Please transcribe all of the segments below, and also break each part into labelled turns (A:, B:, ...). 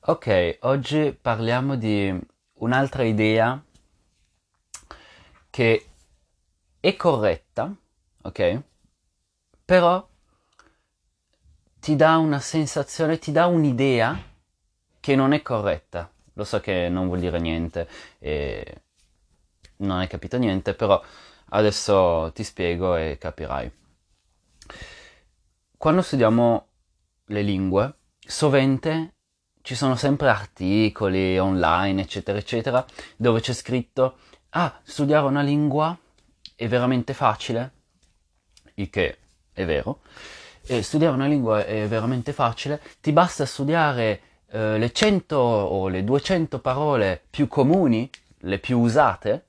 A: Ok, oggi parliamo di un'altra idea che è corretta, ok? Però ti dà una sensazione, ti dà un'idea che non è corretta. Lo so che non vuol dire niente e non hai capito niente, però adesso ti spiego e capirai. Quando studiamo le lingue, sovente ci sono sempre articoli online, eccetera, eccetera, dove c'è scritto, ah, studiare una lingua è veramente facile, il che è vero, e studiare una lingua è veramente facile, ti basta studiare eh, le 100 o le 200 parole più comuni, le più usate,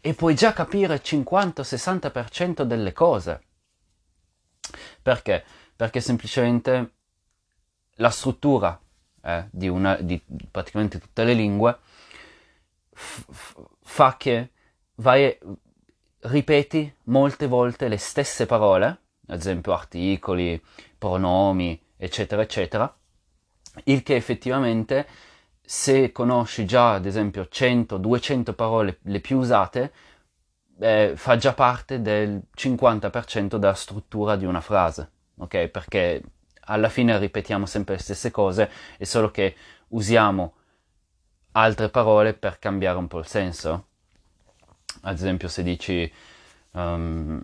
A: e puoi già capire il 50-60% delle cose. Perché? Perché semplicemente la struttura eh, di, una, di praticamente tutte le lingue f- fa che vai, ripeti molte volte le stesse parole, ad esempio articoli, pronomi, eccetera, eccetera, il che effettivamente se conosci già ad esempio 100-200 parole le più usate, eh, fa già parte del 50% della struttura di una frase, ok? Perché alla fine ripetiamo sempre le stesse cose, è solo che usiamo altre parole per cambiare un po' il senso. Ad esempio, se dici, um,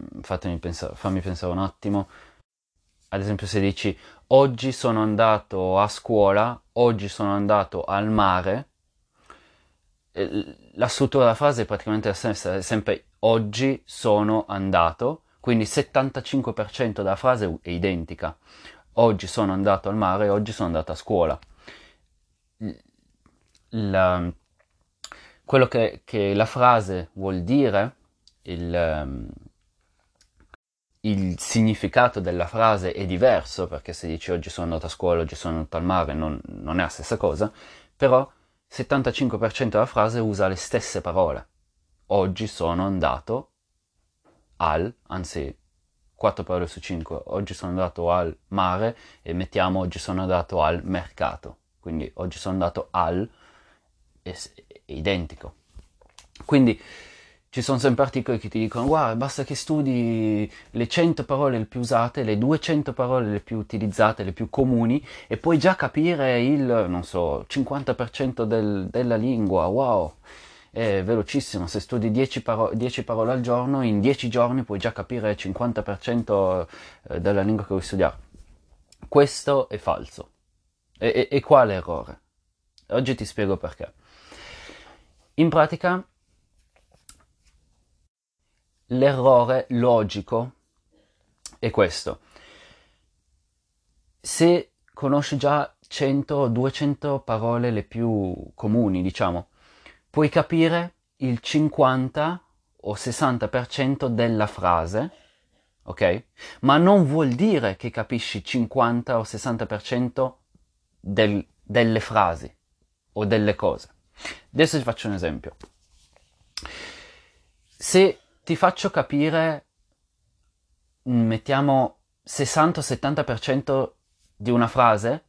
A: pensare, fammi pensare un attimo, ad esempio se dici oggi sono andato a scuola, oggi sono andato al mare, eh, la struttura della frase è praticamente la stessa, è sempre oggi sono andato, quindi il 75% della frase è identica oggi sono andato al mare, oggi sono andato a scuola. La, quello che, che, la frase vuol dire, il, il, significato della frase è diverso, perché se dici oggi sono andato a scuola, oggi sono andato al mare, non, non è la stessa cosa, però il 75% della frase usa le stesse parole. Oggi sono andato al, anzi 4 parole su 5. Oggi sono andato al mare e mettiamo oggi sono andato al mercato. Quindi oggi sono andato al è, è identico. Quindi ci sono sempre articoli che ti dicono guarda basta che studi le 100 parole le più usate, le 200 parole le più utilizzate, le più comuni e puoi già capire il, non so, 50% del, della lingua, wow! È velocissimo, se studi 10, paro- 10 parole al giorno, in 10 giorni puoi già capire il 50% eh, della lingua che vuoi studiare. Questo è falso. E, e, e quale errore? Oggi ti spiego perché. In pratica, l'errore logico è questo. Se conosci già 100 o 200 parole le più comuni, diciamo, puoi capire il 50 o 60% della frase, ok? Ma non vuol dire che capisci 50 o 60% del, delle frasi o delle cose. Adesso ti faccio un esempio. Se ti faccio capire, mettiamo 60-70% di una frase,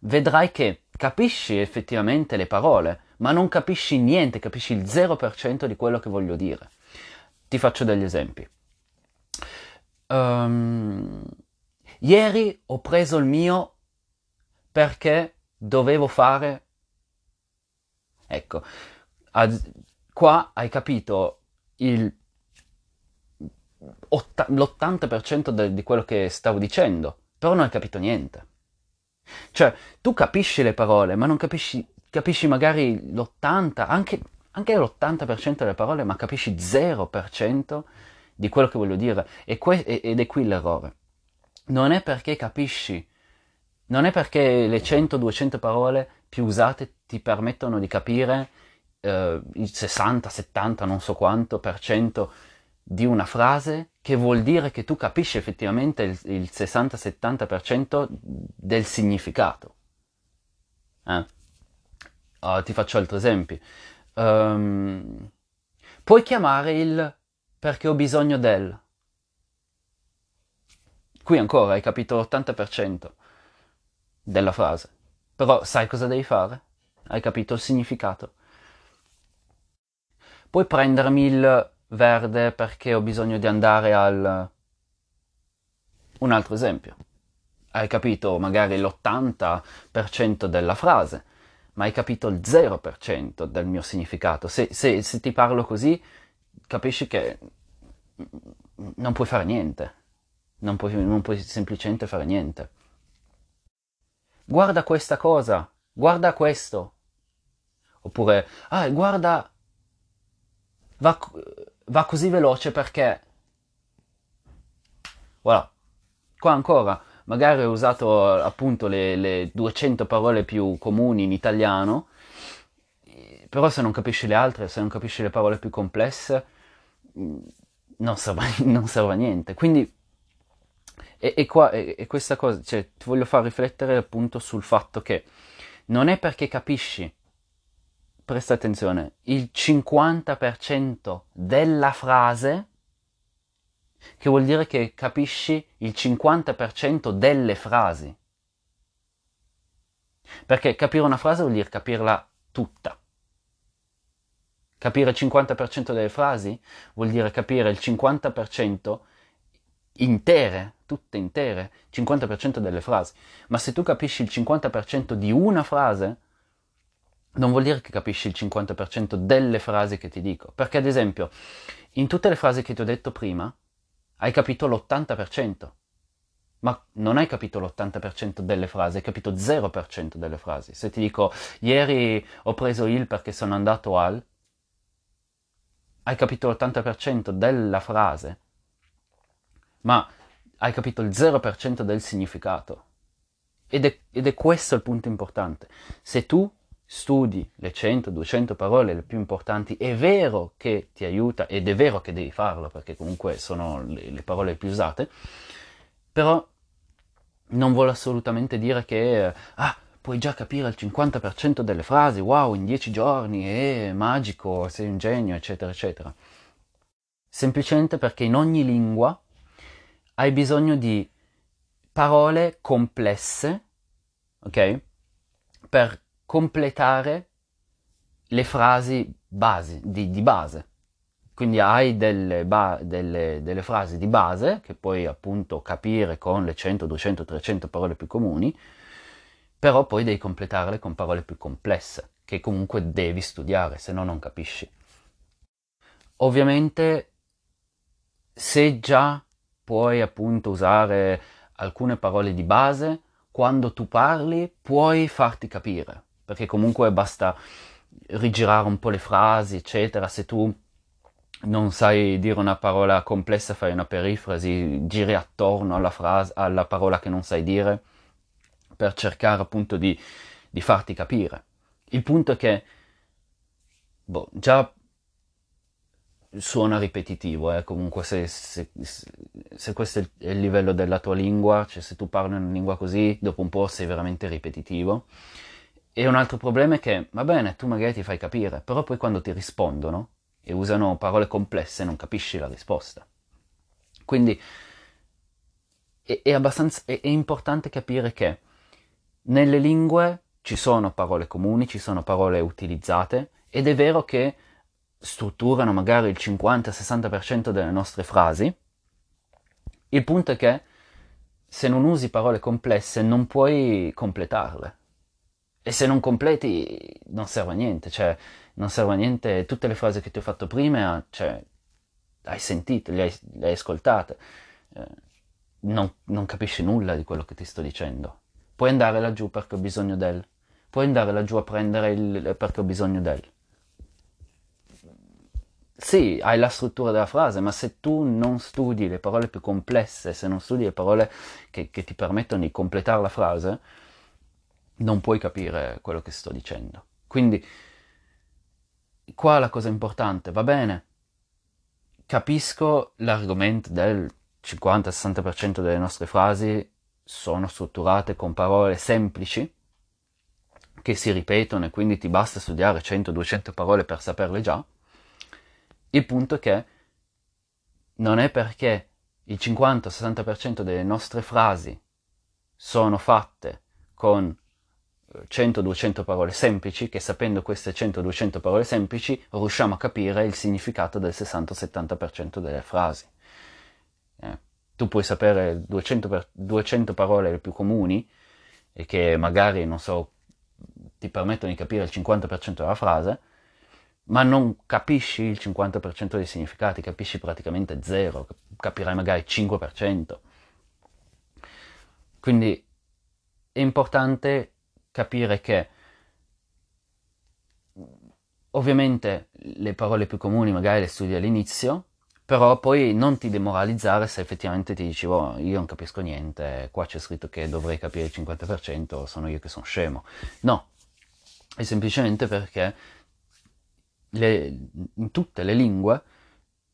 A: vedrai che capisci effettivamente le parole, ma non capisci niente, capisci il 0% di quello che voglio dire. Ti faccio degli esempi. Um, ieri ho preso il mio perché dovevo fare... Ecco, ad, qua hai capito il, l'80% de, di quello che stavo dicendo, però non hai capito niente. Cioè, tu capisci le parole, ma non capisci, capisci magari l'80, anche, anche l'80% delle parole, ma capisci 0% di quello che voglio dire. Que- ed è qui l'errore. Non è perché capisci, non è perché le 100-200 parole più usate ti permettono di capire eh, il 60, 70, non so quanto per cento di una frase che vuol dire che tu capisci effettivamente il, il 60-70% del significato. Eh? Uh, ti faccio altri esempi. Um, puoi chiamare il perché ho bisogno del. Qui ancora hai capito l'80% della frase. Però sai cosa devi fare? hai capito il significato. Puoi prendermi il verde perché ho bisogno di andare al... Un altro esempio. Hai capito magari l'80% della frase, ma hai capito il 0% del mio significato. Se, se, se ti parlo così, capisci che non puoi fare niente. Non puoi, non puoi semplicemente fare niente. Guarda questa cosa, guarda questo. Oppure, ah, guarda, va, va così veloce perché... Voilà. Qua ancora, magari ho usato appunto le, le 200 parole più comuni in italiano, però se non capisci le altre, se non capisci le parole più complesse, non serve, non serve a niente. Quindi, e, e, qua, e, e questa cosa, cioè, ti voglio far riflettere appunto sul fatto che non è perché capisci, presta attenzione, il 50% della frase che vuol dire che capisci il 50% delle frasi. Perché capire una frase vuol dire capirla tutta. Capire il 50% delle frasi vuol dire capire il 50% intere, tutte intere, 50% delle frasi. Ma se tu capisci il 50% di una frase, non vuol dire che capisci il 50% delle frasi che ti dico. Perché ad esempio, in tutte le frasi che ti ho detto prima, hai capito l'80%. Ma non hai capito l'80% delle frasi, hai capito 0% delle frasi. Se ti dico, ieri ho preso il perché sono andato al, hai capito l'80% della frase, ma hai capito il 0% del significato. Ed è, ed è questo il punto importante. Se tu studi le 100-200 parole le più importanti, è vero che ti aiuta ed è vero che devi farlo perché comunque sono le, le parole più usate, però non vuole assolutamente dire che ah, puoi già capire il 50% delle frasi, wow, in 10 giorni, è magico, sei un genio, eccetera, eccetera. Semplicemente perché in ogni lingua hai bisogno di parole complesse, ok? Per completare le frasi basi, di, di base. Quindi hai delle, ba- delle, delle, frasi di base che puoi appunto capire con le 100, 200, 300 parole più comuni però poi devi completarle con parole più complesse, che comunque devi studiare, se no non capisci. Ovviamente, se già puoi appunto usare alcune parole di base, quando tu parli puoi farti capire, perché comunque basta rigirare un po' le frasi, eccetera, se tu non sai dire una parola complessa, fai una perifrasi, giri attorno alla, frase, alla parola che non sai dire, per cercare appunto di, di farti capire. Il punto è che, boh, già suona ripetitivo, eh? comunque se, se, se, questo è il livello della tua lingua, cioè se tu parli una lingua così, dopo un po' sei veramente ripetitivo. E un altro problema è che, va bene, tu magari ti fai capire, però poi quando ti rispondono e usano parole complesse non capisci la risposta. Quindi è, è, è, è importante capire che nelle lingue ci sono parole comuni, ci sono parole utilizzate ed è vero che strutturano magari il 50-60% delle nostre frasi. Il punto è che se non usi parole complesse non puoi completarle. E se non completi non serve a niente, cioè non serve a niente tutte le frasi che ti ho fatto prima, cioè hai sentito, le hai, le hai ascoltate, eh, non, non capisci nulla di quello che ti sto dicendo. Puoi andare laggiù perché ho bisogno del. Puoi andare laggiù a prendere il perché ho bisogno del. Sì, hai la struttura della frase, ma se tu non studi le parole più complesse, se non studi le parole che, che ti permettono di completare la frase, non puoi capire quello che sto dicendo. Quindi, qua la cosa importante, va bene, capisco l'argomento del 50-60% delle nostre frasi sono strutturate con parole semplici che si ripetono e quindi ti basta studiare 100-200 parole per saperle già. Il punto è che non è perché il 50-60% delle nostre frasi sono fatte con 100-200 parole semplici che sapendo queste 100-200 parole semplici riusciamo a capire il significato del 60-70% delle frasi. Eh, tu puoi sapere 200, per, 200 parole le più comuni e che magari, non so, ti permettono di capire il 50% della frase, ma non capisci il 50% dei significati, capisci praticamente zero, capirai magari il 5%. Quindi è importante capire che ovviamente le parole più comuni magari le studi all'inizio, però poi non ti demoralizzare se effettivamente ti dici, oh, io non capisco niente, qua c'è scritto che dovrei capire il 50%, sono io che sono scemo. No, è semplicemente perché le, in tutte le lingue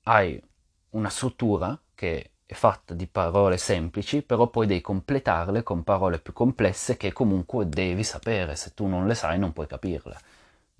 A: hai una struttura che è fatta di parole semplici, però poi devi completarle con parole più complesse che comunque devi sapere, se tu non le sai non puoi capirle.